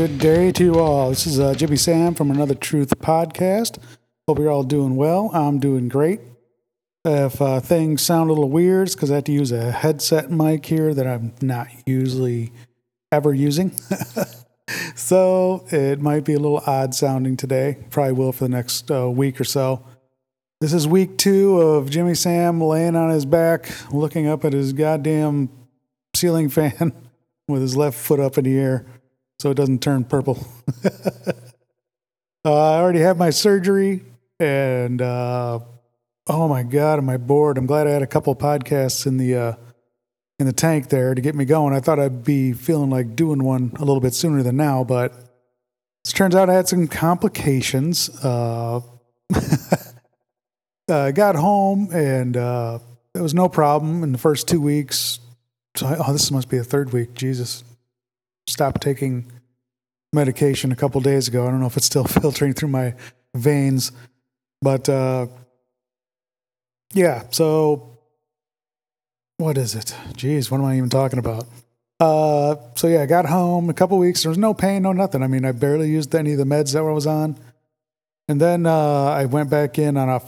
Good day to you all. This is uh, Jimmy Sam from Another Truth podcast. Hope you're all doing well. I'm doing great. If uh, things sound a little weird, it's because I have to use a headset mic here that I'm not usually ever using. so it might be a little odd sounding today. Probably will for the next uh, week or so. This is week two of Jimmy Sam laying on his back, looking up at his goddamn ceiling fan with his left foot up in the air so it doesn't turn purple. uh, I already had my surgery, and uh, oh my god, am I bored? I'm glad I had a couple podcasts in the uh, in the tank there to get me going. I thought I'd be feeling like doing one a little bit sooner than now, but it turns out I had some complications. Uh, uh, got home and uh, it was no problem in the first two weeks. So, I, oh, this must be the third week. Jesus, stopped taking medication a couple days ago. I don't know if it's still filtering through my veins, but uh, yeah. So, what is it? Jeez, what am I even talking about? Uh, so yeah, I got home a couple weeks. There was no pain, no nothing. I mean, I barely used any of the meds that I was on. And then uh, I went back in on a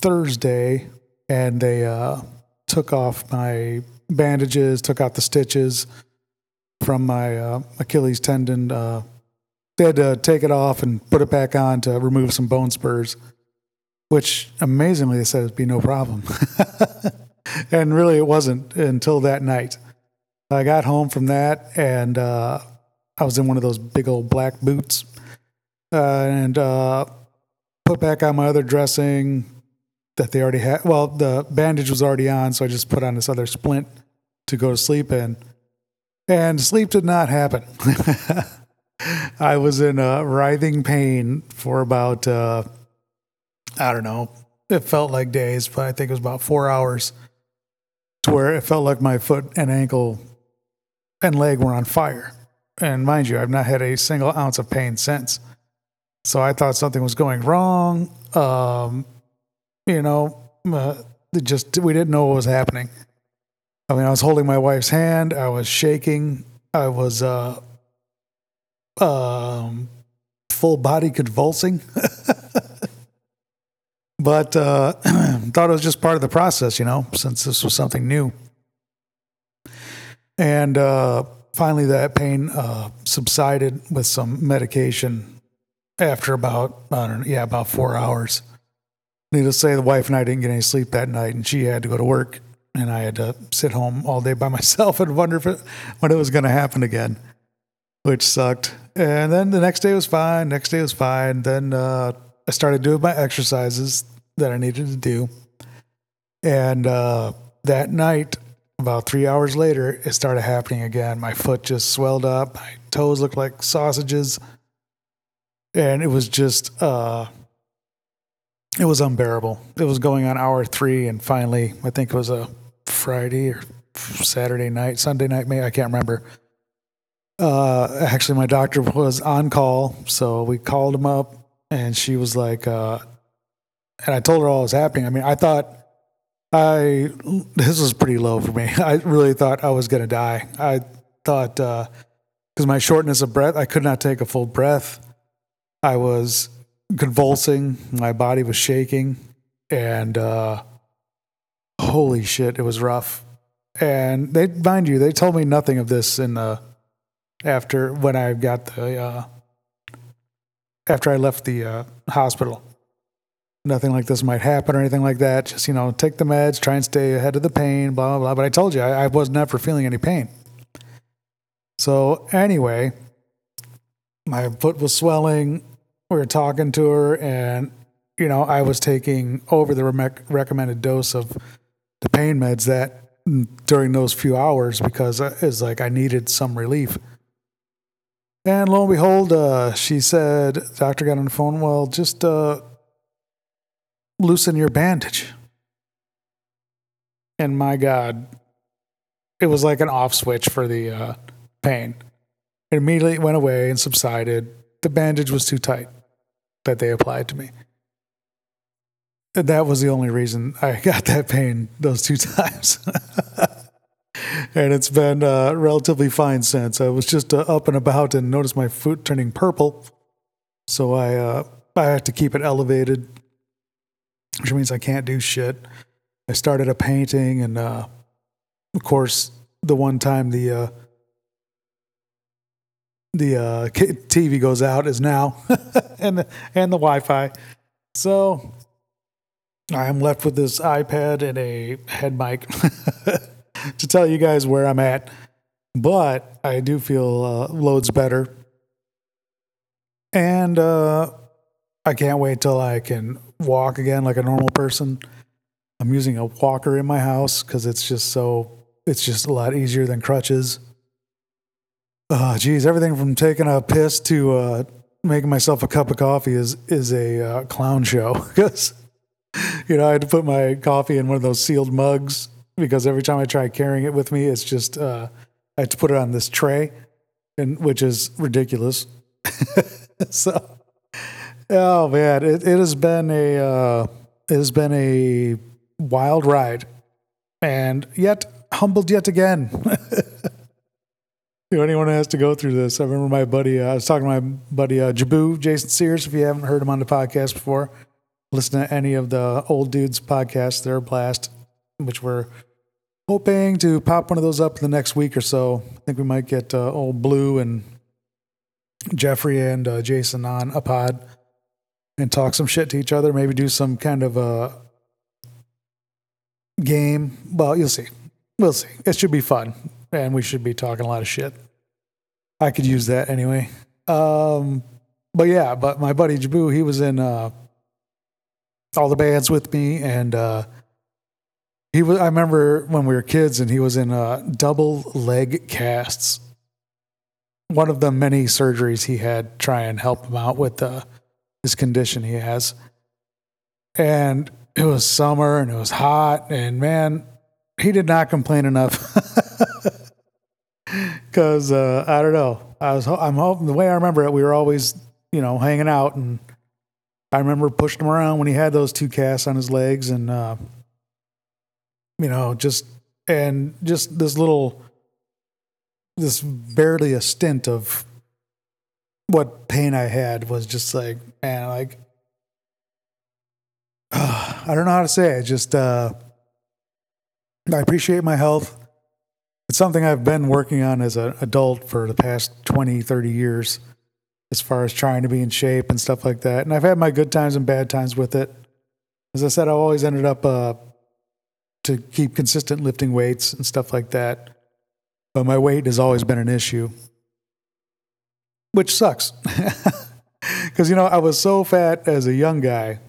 Thursday, and they uh, took off my bandages, took out the stitches from my uh, Achilles tendon. Uh, they had to take it off and put it back on to remove some bone spurs, which amazingly they said it'd be no problem. and really, it wasn't until that night. I got home from that, and uh, I was in one of those big old black boots, uh, and uh, put back on my other dressing, that they already had. Well, the bandage was already on, so I just put on this other splint to go to sleep in. And sleep did not happen. I was in a writhing pain for about, uh, I don't know, it felt like days, but I think it was about four hours to where it felt like my foot and ankle and leg were on fire. And mind you, I've not had a single ounce of pain since. So I thought something was going wrong. Um, you know, uh, just we didn't know what was happening. I mean, I was holding my wife's hand. I was shaking. I was uh, um, full body convulsing. but uh, thought it was just part of the process, you know, since this was something new. And uh, finally, that pain uh, subsided with some medication after about, I don't know, yeah, about four hours. Needless to say, the wife and I didn't get any sleep that night, and she had to go to work, and I had to sit home all day by myself and wonder if it, when it was going to happen again, which sucked. And then the next day was fine. Next day was fine. Then uh, I started doing my exercises that I needed to do, and uh, that night, about three hours later, it started happening again. My foot just swelled up. My toes looked like sausages, and it was just. Uh, it was unbearable. It was going on hour three, and finally, I think it was a Friday or Saturday night, Sunday night, maybe I can't remember. Uh, actually, my doctor was on call, so we called him up, and she was like, uh, and I told her all was happening. I mean, I thought I this was pretty low for me. I really thought I was gonna die. I thought because uh, my shortness of breath, I could not take a full breath. I was convulsing. My body was shaking, and uh, holy shit, it was rough. And they, mind you, they told me nothing of this in the after when I got the uh, after I left the uh, hospital. Nothing like this might happen or anything like that. Just you know, take the meds, try and stay ahead of the pain, blah blah blah. But I told you, I, I was never feeling any pain. So anyway, my foot was swelling we were talking to her, and you know, I was taking over the re- recommended dose of the pain meds that during those few hours because it's like I needed some relief. And lo and behold, uh, she said, doctor got on the phone, well, just uh, loosen your bandage. And my God, it was like an off switch for the uh, pain. It immediately went away and subsided. The bandage was too tight that they applied to me. That was the only reason I got that pain those two times. and it's been uh, relatively fine since. I was just uh, up and about and noticed my foot turning purple, so I uh, I have to keep it elevated, which means I can't do shit. I started a painting, and uh, of course, the one time the uh, the uh, TV goes out is now, and the, and the Wi-Fi. So I am left with this iPad and a head mic to tell you guys where I'm at. But I do feel uh, loads better, and uh, I can't wait till I can walk again like a normal person. I'm using a walker in my house because it's just so it's just a lot easier than crutches. Oh, geez, everything from taking a piss to uh, making myself a cup of coffee is is a uh, clown show because you know I had to put my coffee in one of those sealed mugs because every time I try carrying it with me, it's just uh, I had to put it on this tray, and which is ridiculous. so, oh man, it, it has been a uh, it has been a wild ride, and yet humbled yet again. you know, anyone has to go through this. I remember my buddy, uh, I was talking to my buddy uh, Jabu, Jason Sears. If you haven't heard him on the podcast before, listen to any of the old dudes podcasts. They're a blast, which we're hoping to pop one of those up in the next week or so. I think we might get uh, old Blue and Jeffrey and uh, Jason on a pod and talk some shit to each other. Maybe do some kind of a game. Well, you'll see. We'll see. It should be fun, and we should be talking a lot of shit. I could use that anyway. Um, but yeah, but my buddy Jabu, he was in uh, all the bands with me, and uh, he was. I remember when we were kids, and he was in uh, double leg casts. One of the many surgeries he had try and help him out with uh, this condition he has, and it was summer and it was hot, and man, he did not complain enough. Because uh, I don't know, I was I'm hoping the way I remember it, we were always you know hanging out, and I remember pushing him around when he had those two casts on his legs, and uh, you know just and just this little this barely a stint of what pain I had was just like man like uh, I don't know how to say it just uh I appreciate my health. It's something I've been working on as an adult for the past 20, 30 years, as far as trying to be in shape and stuff like that. And I've had my good times and bad times with it. As I said, I always ended up uh, to keep consistent lifting weights and stuff like that. But my weight has always been an issue, which sucks. Because, you know, I was so fat as a young guy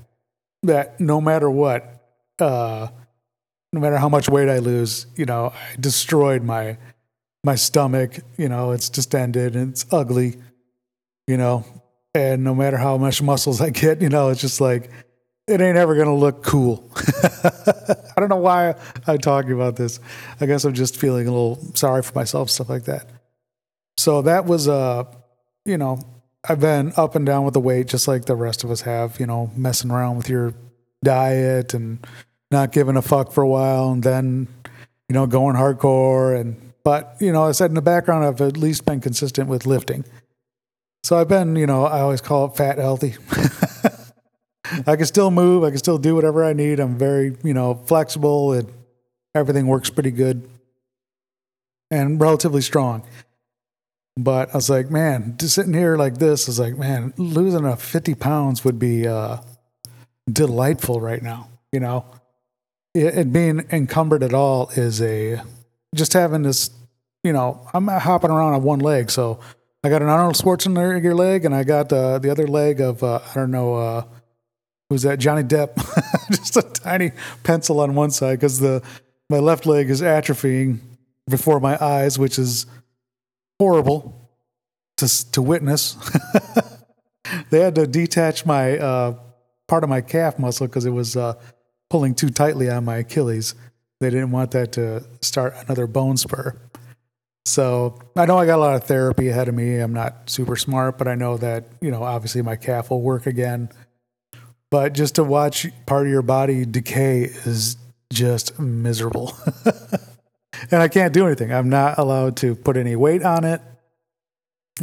that no matter what, uh, no matter how much weight I lose, you know, I destroyed my my stomach. You know, it's distended and it's ugly. You know, and no matter how much muscles I get, you know, it's just like it ain't ever gonna look cool. I don't know why I'm talking about this. I guess I'm just feeling a little sorry for myself, stuff like that. So that was uh, you know, I've been up and down with the weight just like the rest of us have, you know, messing around with your diet and not giving a fuck for a while and then, you know, going hardcore. And, but, you know, I said in the background, I've at least been consistent with lifting. So I've been, you know, I always call it fat healthy. I can still move. I can still do whatever I need. I'm very, you know, flexible. and everything works pretty good and relatively strong. But I was like, man, just sitting here like this, is like, man, losing a 50 pounds would be uh, delightful right now, you know? it being encumbered at all is a just having this. You know, I'm hopping around on one leg, so I got an Arnold Schwarzenegger leg, and I got uh, the other leg of uh, I don't know uh, who's that Johnny Depp, just a tiny pencil on one side because the my left leg is atrophying before my eyes, which is horrible to to witness. they had to detach my uh, part of my calf muscle because it was uh, pulling too tightly on my Achilles. They didn't want that to start another bone spur. So I know I got a lot of therapy ahead of me. I'm not super smart, but I know that, you know, obviously my calf will work again. But just to watch part of your body decay is just miserable. and I can't do anything. I'm not allowed to put any weight on it.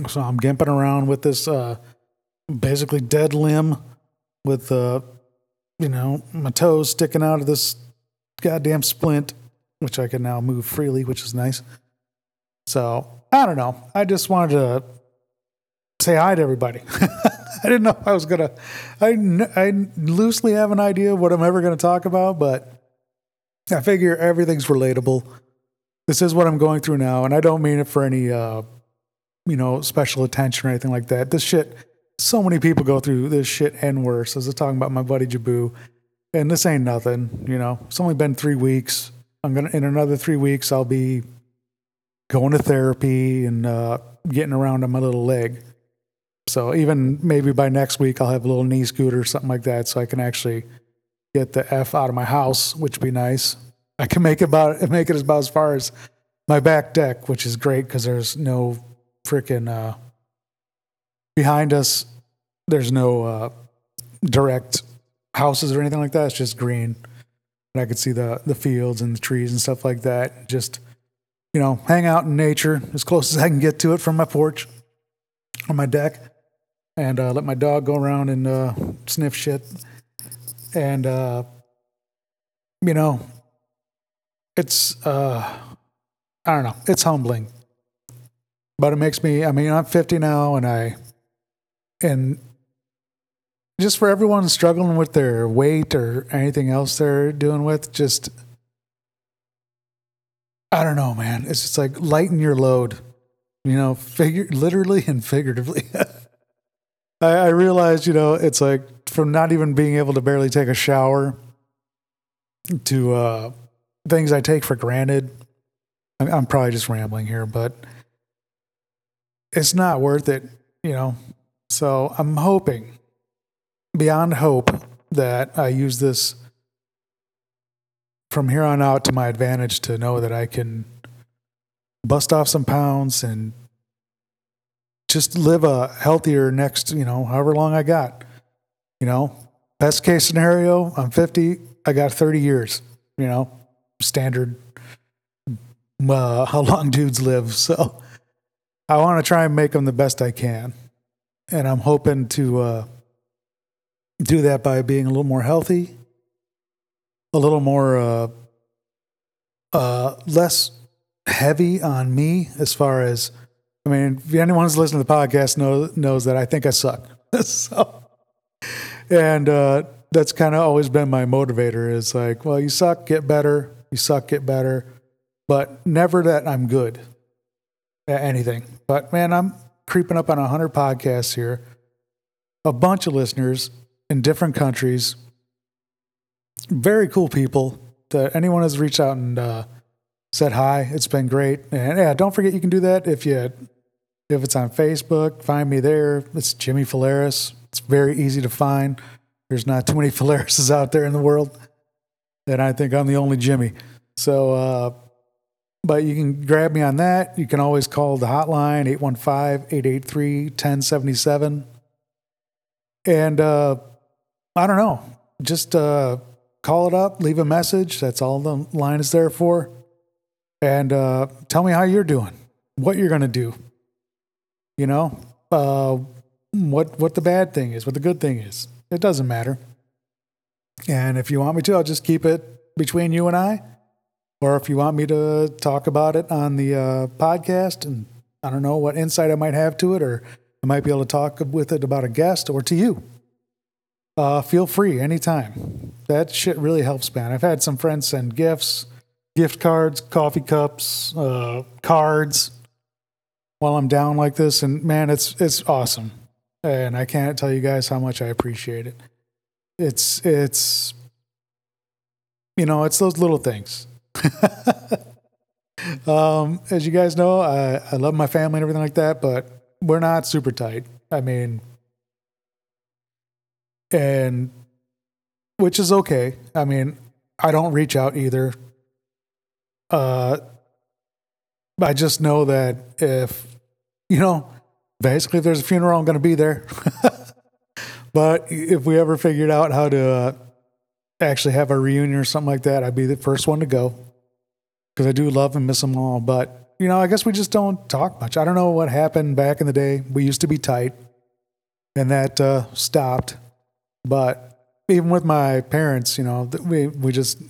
So I'm gimping around with this uh, basically dead limb with, uh, you know, my toes sticking out of this goddamn splint, which I can now move freely, which is nice. So I don't know. I just wanted to say hi to everybody. I didn't know I was gonna. I I loosely have an idea of what I'm ever gonna talk about, but I figure everything's relatable. This is what I'm going through now, and I don't mean it for any, uh, you know, special attention or anything like that. This shit. So many people go through this shit and worse. I was talking about my buddy Jabu, and this ain't nothing. You know, it's only been three weeks. I'm gonna in another three weeks. I'll be going to therapy and uh, getting around on my little leg. So even maybe by next week, I'll have a little knee scooter or something like that, so I can actually get the f out of my house, which would be nice. I can make about make it about as far as my back deck, which is great because there's no freaking uh, behind us. There's no uh, direct houses or anything like that. It's just green, and I could see the the fields and the trees and stuff like that. Just you know, hang out in nature as close as I can get to it from my porch on my deck and uh, let my dog go around and uh, sniff shit. And, uh, you know, it's, uh, I don't know, it's humbling. But it makes me, I mean, I'm 50 now and I, and just for everyone struggling with their weight or anything else they're doing with, just, I don't know, man. It's just like lighten your load, you know, figure literally and figuratively. I, I realized, you know, it's like from not even being able to barely take a shower to uh, things I take for granted. I'm, I'm probably just rambling here, but it's not worth it, you know. So I'm hoping, beyond hope, that I use this from here on out to my advantage to know that I can bust off some pounds and just live a healthier next, you know, however long I got. You know, best case scenario, I'm 50, I got 30 years, you know, standard uh, how long dudes live. So I want to try and make them the best I can. And I'm hoping to uh, do that by being a little more healthy, a little more, uh, uh, less heavy on me as far as I mean, if anyone who's listening to the podcast knows knows that I think I suck. so, and uh, that's kind of always been my motivator. Is like, well, you suck, get better. You suck, get better, but never that I'm good at anything. But man, I'm creeping up on hundred podcasts here, a bunch of listeners in different countries, very cool people. That anyone has reached out and uh, said hi. It's been great. And yeah, don't forget you can do that if you if it's on Facebook, find me there. It's Jimmy Faleris. It's very easy to find. There's not too many Falerises out there in the world. And I think I'm the only Jimmy. So, uh, but you can grab me on that. You can always call the hotline, 815 883 1077. And uh, I don't know, just uh, call it up, leave a message. That's all the line is there for. And uh, tell me how you're doing, what you're going to do you know, uh, what what the bad thing is, what the good thing is. It doesn't matter. And if you want me to, I'll just keep it between you and I. Or if you want me to talk about it on the uh, podcast, and I don't know what insight I might have to it, or I might be able to talk with it about a guest or to you. Uh, feel free anytime. That shit really helps, man. I've had some friends send gifts, gift cards, coffee cups, uh, cards, while I'm down like this, and man, it's it's awesome, and I can't tell you guys how much I appreciate it. It's it's you know it's those little things. um, as you guys know, I, I love my family and everything like that, but we're not super tight. I mean, and which is okay. I mean, I don't reach out either. Uh, I just know that if you know, basically, if there's a funeral, I'm going to be there. but if we ever figured out how to uh, actually have a reunion or something like that, I'd be the first one to go. because I do love and miss them all. But, you know, I guess we just don't talk much. I don't know what happened back in the day. We used to be tight and that uh, stopped. But even with my parents, you know, we, we just,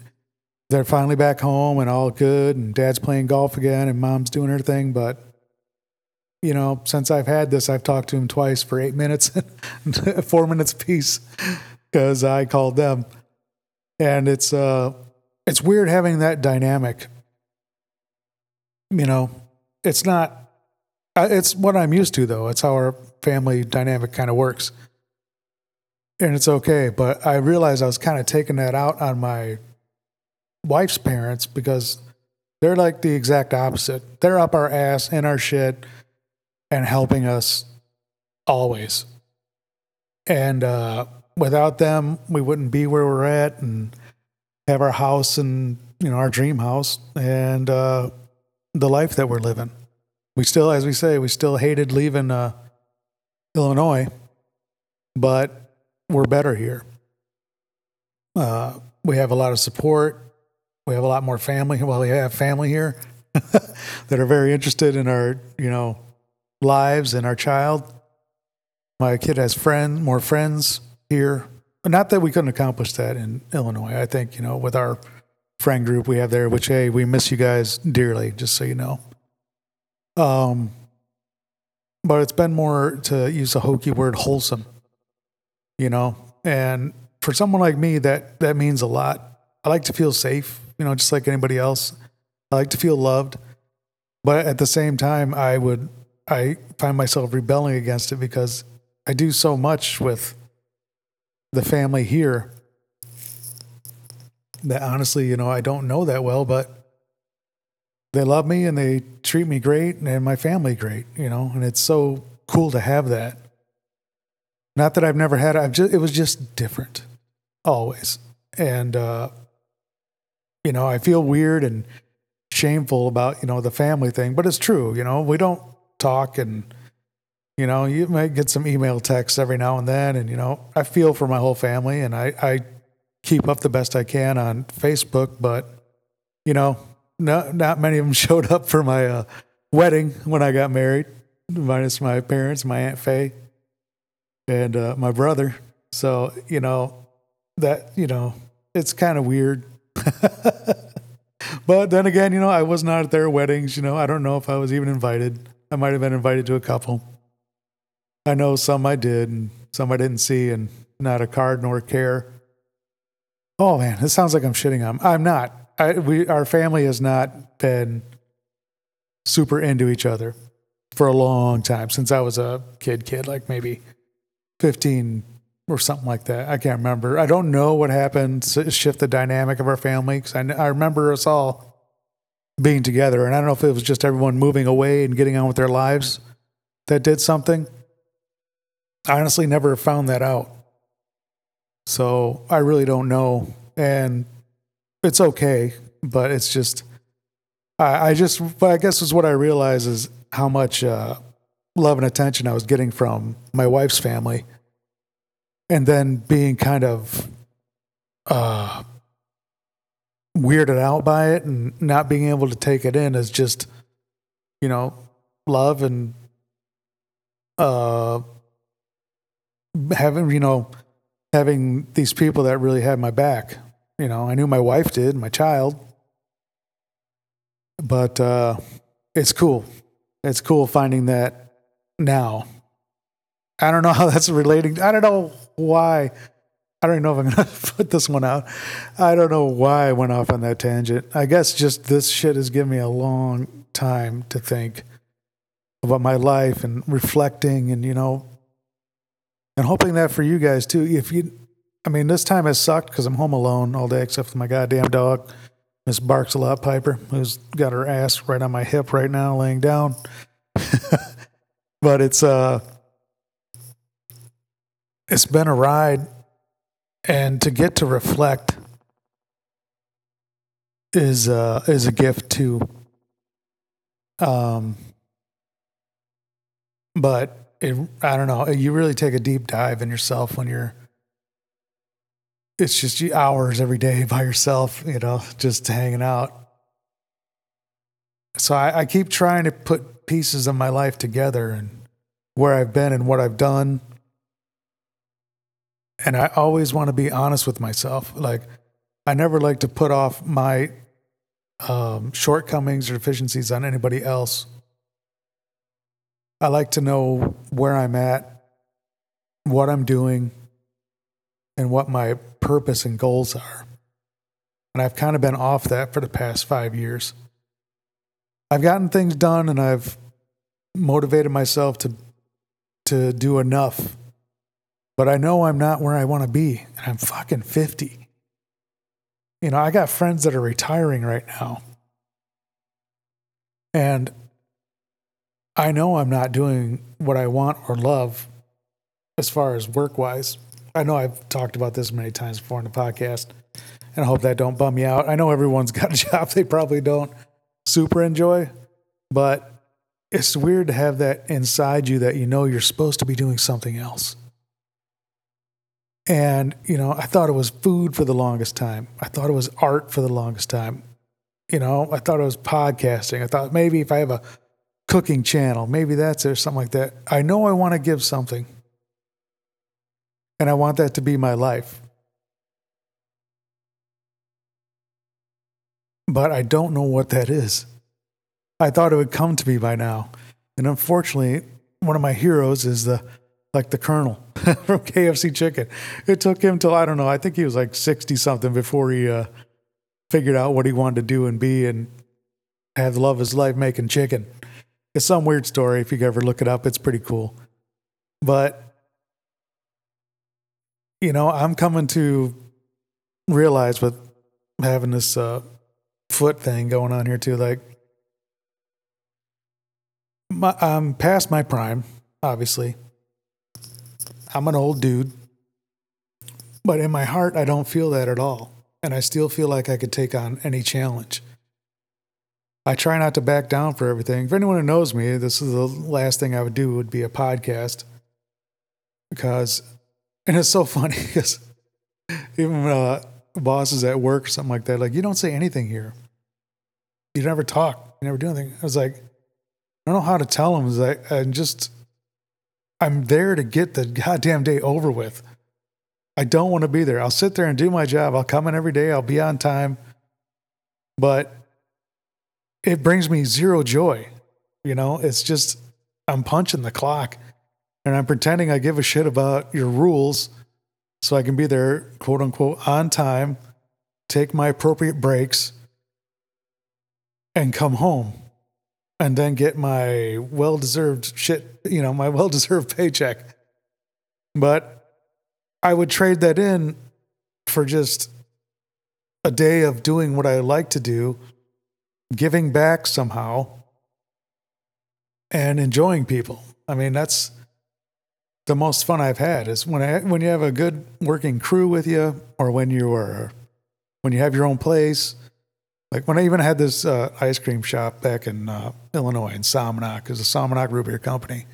they're finally back home and all good, and dad's playing golf again, and mom's doing her thing. But, you know, since I've had this, I've talked to him twice for eight minutes, four minutes apiece, because I called them. And it's, uh, it's weird having that dynamic. You know, it's not, it's what I'm used to, though. It's how our family dynamic kind of works. And it's okay. But I realized I was kind of taking that out on my wife's parents because they're like the exact opposite. They're up our ass in our shit and helping us always. And uh, without them, we wouldn't be where we're at and have our house and you know our dream house and uh, the life that we're living. We still, as we say, we still hated leaving uh, Illinois, but we're better here. Uh, we have a lot of support. We have a lot more family. Well, we have family here that are very interested in our, you know, lives and our child. My kid has friends, more friends here. Not that we couldn't accomplish that in Illinois. I think, you know, with our friend group we have there, which, hey, we miss you guys dearly, just so you know. Um, but it's been more to use a hokey word wholesome you know? And for someone like me that that means a lot. I like to feel safe you know just like anybody else. I like to feel loved. But at the same time i would i find myself rebelling against it because i do so much with the family here that honestly you know i don't know that well but they love me and they treat me great and my family great, you know, and it's so cool to have that. Not that I've never had it, I've just, it was just different always. And, uh, you know, I feel weird and shameful about, you know, the family thing, but it's true, you know, we don't talk and, you know, you might get some email texts every now and then. And, you know, I feel for my whole family and I, I keep up the best I can on Facebook, but, you know, not not many of them showed up for my uh, wedding when I got married, minus my parents, my aunt Faye, and uh, my brother. So you know that you know it's kind of weird. but then again, you know, I was not at their weddings. You know, I don't know if I was even invited. I might have been invited to a couple. I know some I did, and some I didn't see, and not a card nor care. Oh man, this sounds like I'm shitting on. I'm not. I, we our family has not been super into each other for a long time since I was a kid, kid, like maybe 15 or something like that. I can't remember. I don't know what happened to shift the dynamic of our family because I, I remember us all being together. And I don't know if it was just everyone moving away and getting on with their lives that did something. I honestly never found that out. So I really don't know. And it's okay, but it's just I, I just I guess is what I realize is how much uh, love and attention I was getting from my wife's family, and then being kind of uh, weirded out by it and not being able to take it in as just you know love and uh having you know having these people that really had my back you know, I knew my wife did, my child. But uh, it's cool. It's cool finding that now. I don't know how that's relating. I don't know why. I don't even know if I'm going to put this one out. I don't know why I went off on that tangent. I guess just this shit has given me a long time to think about my life and reflecting and, you know, and hoping that for you guys too. If you, I mean, this time has sucked because I'm home alone all day except for my goddamn dog, Miss Barks a lot Piper, who's got her ass right on my hip right now, laying down. but it's uh, it's been a ride, and to get to reflect is uh is a gift too. Um, but it, I don't know. You really take a deep dive in yourself when you're it's just hours every day by yourself, you know, just hanging out. So I, I keep trying to put pieces of my life together and where I've been and what I've done. And I always want to be honest with myself. Like, I never like to put off my um, shortcomings or deficiencies on anybody else. I like to know where I'm at, what I'm doing, and what my purpose and goals are. And I've kind of been off that for the past five years. I've gotten things done and I've motivated myself to to do enough. But I know I'm not where I want to be. And I'm fucking 50. You know, I got friends that are retiring right now. And I know I'm not doing what I want or love as far as work wise. I know I've talked about this many times before in the podcast, and I hope that don't bum you out. I know everyone's got a job they probably don't super enjoy, but it's weird to have that inside you that you know you're supposed to be doing something else. And, you know, I thought it was food for the longest time. I thought it was art for the longest time. You know, I thought it was podcasting. I thought maybe if I have a cooking channel, maybe that's or something like that. I know I want to give something. And I want that to be my life. But I don't know what that is. I thought it would come to me by now. And unfortunately, one of my heroes is the like the Colonel from KFC Chicken. It took him till I don't know. I think he was like sixty something before he uh, figured out what he wanted to do and be and have love his life making chicken. It's some weird story. If you ever look it up, it's pretty cool. But you know, I'm coming to realize with having this uh, foot thing going on here too, like my, I'm past my prime, obviously. I'm an old dude, but in my heart, I don't feel that at all. And I still feel like I could take on any challenge. I try not to back down for everything. For anyone who knows me, this is the last thing I would do would be a podcast. Because, and it's so funny because even uh, bosses at work or something like that, like, you don't say anything here. You never talk. You never do anything. I was like, I don't know how to tell. Is I, I'm just, I'm there to get the goddamn day over with. I don't want to be there. I'll sit there and do my job. I'll come in every day. I'll be on time. But it brings me zero joy. You know, it's just, I'm punching the clock and I'm pretending I give a shit about your rules so I can be there, quote unquote, on time, take my appropriate breaks, and come home and then get my well deserved shit, you know, my well deserved paycheck. But I would trade that in for just a day of doing what I like to do, giving back somehow, and enjoying people. I mean, that's the most fun I've had is when I, when you have a good working crew with you, or when you are when you have your own place, like when I even had this uh, ice cream shop back in uh, Illinois in Somonauk, because the Somonauk root beer company.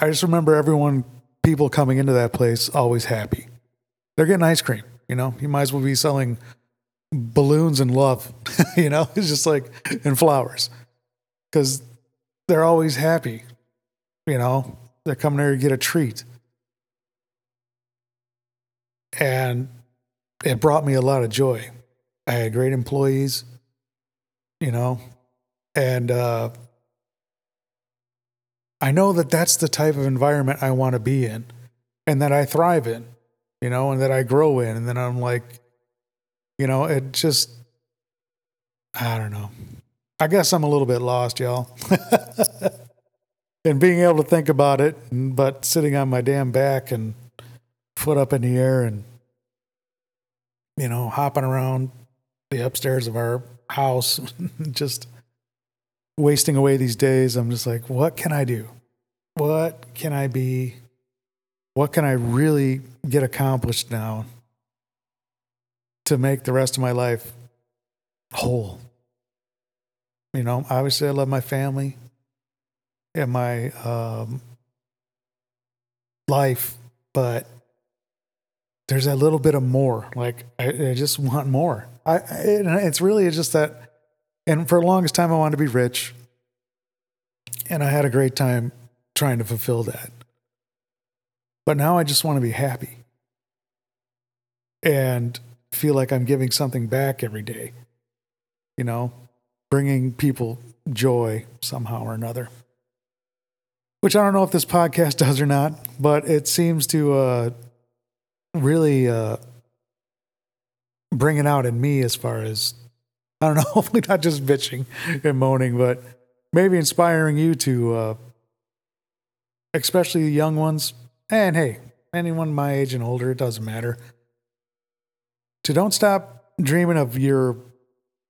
I just remember everyone, people coming into that place, always happy. They're getting ice cream. You know, you might as well be selling balloons and love. you know, it's just like and flowers, because they're always happy. You know, they're coming there to get a treat, and it brought me a lot of joy I had great employees, you know, and uh, I know that that's the type of environment I want to be in and that I thrive in, you know, and that I grow in. And then I'm like, you know, it just, I don't know. I guess I'm a little bit lost, y'all. and being able to think about it, but sitting on my damn back and foot up in the air and, you know, hopping around the upstairs of our house, just wasting away these days. I'm just like, what can I do? What can I be? What can I really get accomplished now to make the rest of my life whole? You know, obviously, I love my family and my um, life, but there's a little bit of more. Like, I, I just want more. I, it's really just that And for the longest time, I wanted to be rich. And I had a great time trying to fulfill that. But now I just want to be happy and feel like I'm giving something back every day, you know, bringing people joy somehow or another. Which I don't know if this podcast does or not, but it seems to uh, really uh, bring it out in me as far as, I don't know, hopefully not just bitching and moaning, but maybe inspiring you to, uh, especially the young ones, and hey, anyone my age and older, it doesn't matter. To don't stop dreaming of your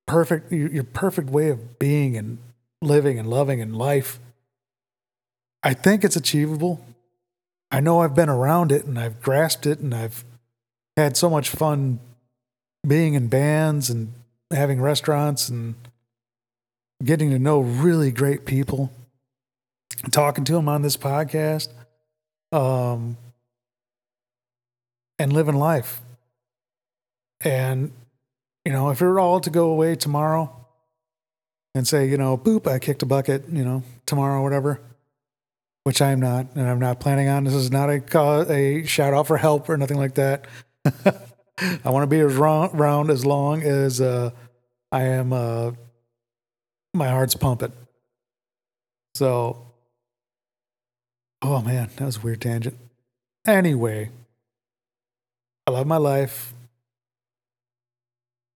perfect your perfect way of being and living and loving and life. I think it's achievable. I know I've been around it and I've grasped it and I've had so much fun being in bands and having restaurants and getting to know really great people, talking to them on this podcast um, and living life. And, you know, if it were all to go away tomorrow and say, you know, boop, I kicked a bucket, you know, tomorrow or whatever, which I am not, and I'm not planning on. This is not a, a shout out for help or nothing like that. I want to be as around as long as uh, I am, uh, my heart's pumping. So Oh man, that was a weird tangent. Anyway, I love my life,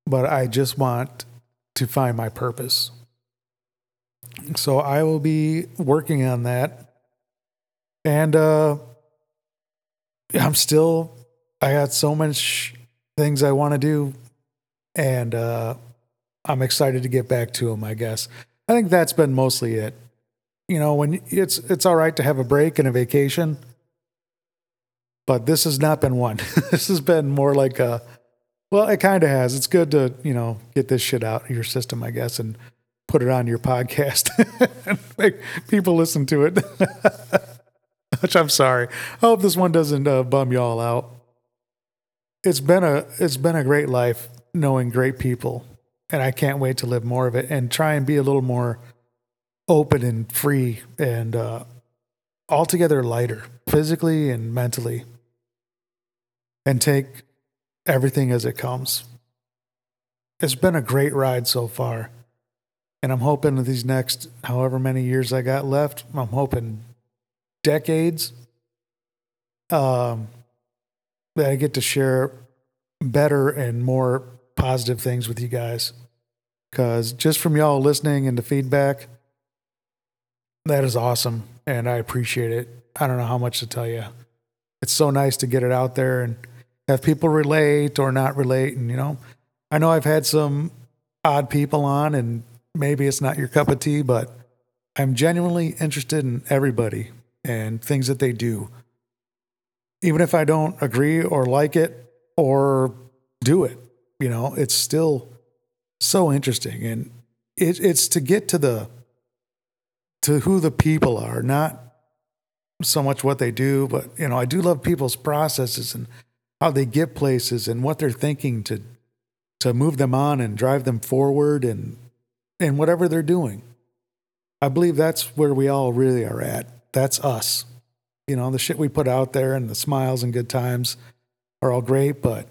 but I just want to find my purpose. So I will be working on that. And uh I'm still I got so much things I want to do and uh I'm excited to get back to them, I guess. I think that's been mostly it you know, when it's it's all right to have a break and a vacation, but this has not been one. this has been more like a well, it kind of has. It's good to, you know, get this shit out of your system, I guess, and put it on your podcast and make people listen to it. Which I'm sorry. I hope this one doesn't uh, bum you all out. It's been a it's been a great life knowing great people, and I can't wait to live more of it and try and be a little more open and free and uh, altogether lighter, physically and mentally, and take everything as it comes. It's been a great ride so far. And I'm hoping these next however many years I got left, I'm hoping decades, um, that I get to share better and more positive things with you guys. Because just from y'all listening and the feedback, that is awesome. And I appreciate it. I don't know how much to tell you. It's so nice to get it out there and have people relate or not relate. And, you know, I know I've had some odd people on and maybe it's not your cup of tea, but I'm genuinely interested in everybody and things that they do. Even if I don't agree or like it or do it, you know, it's still so interesting. And it, it's to get to the to who the people are, not so much what they do, but you know, I do love people's processes and how they get places and what they're thinking to to move them on and drive them forward and and whatever they're doing. I believe that's where we all really are at. That's us. You know, the shit we put out there and the smiles and good times are all great, but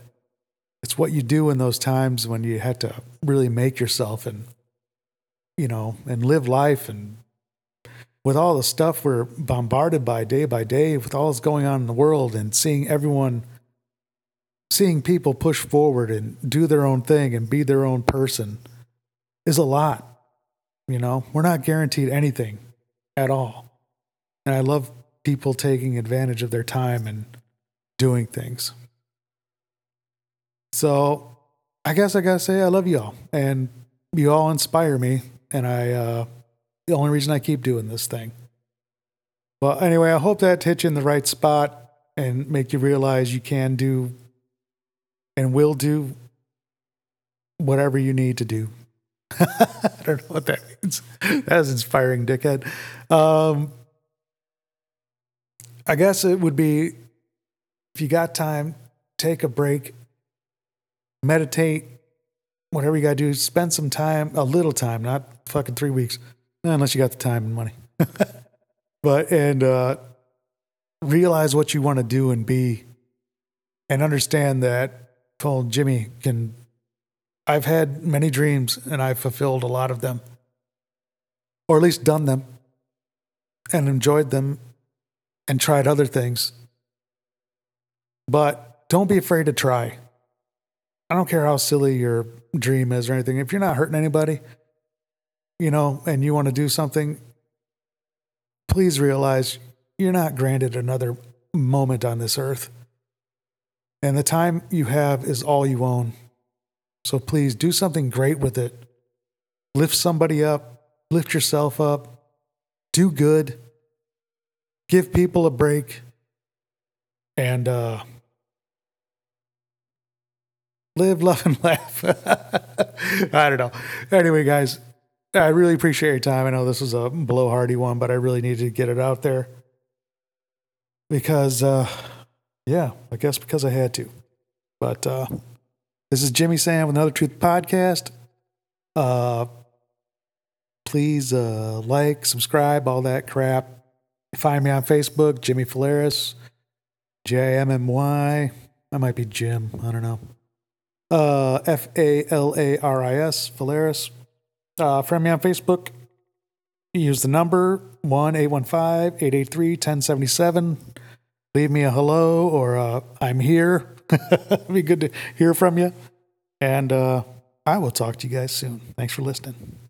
it's what you do in those times when you had to really make yourself and you know, and live life and with all the stuff we're bombarded by day by day, with all that's going on in the world, and seeing everyone, seeing people push forward and do their own thing and be their own person is a lot. You know, we're not guaranteed anything at all. And I love people taking advantage of their time and doing things. So I guess I gotta say I love y'all and you all inspire me and I uh, the only reason I keep doing this thing. Well, anyway, I hope that hits you in the right spot and make you realize you can do and will do whatever you need to do. I don't know what that means. That's inspiring, dickhead. Um, I guess it would be if you got time, take a break, meditate, whatever you got to do, spend some time, a little time, not fucking three weeks, unless you got the time and money. but, and uh, realize what you want to do and be, and understand that, well, Jimmy can, I've had many dreams and I've fulfilled a lot of them, or at least done them and enjoyed them and tried other things. But don't be afraid to try. I don't care how silly your dream is or anything. If you're not hurting anybody, you know, and you want to do something, please realize you're not granted another moment on this earth. And the time you have is all you own. So please do something great with it. Lift somebody up, lift yourself up, do good, give people a break, and uh, live, love, and laugh. I don't know. Anyway, guys, I really appreciate your time. I know this was a blowhardy one, but I really needed to get it out there because, uh, yeah, I guess because I had to. But uh, this is Jimmy Sam with another Truth Podcast. Uh, please uh, like, subscribe, all that crap. Find me on Facebook, Jimmy Falaris, J M M Y. I might be Jim. I don't know. Uh, F A L A R I S, Falaris. Uh, friend me on Facebook. Use the number 1 815 883 1077. Leave me a hello or uh, I'm here. be good to hear from you. And uh, I will talk to you guys soon. Thanks for listening.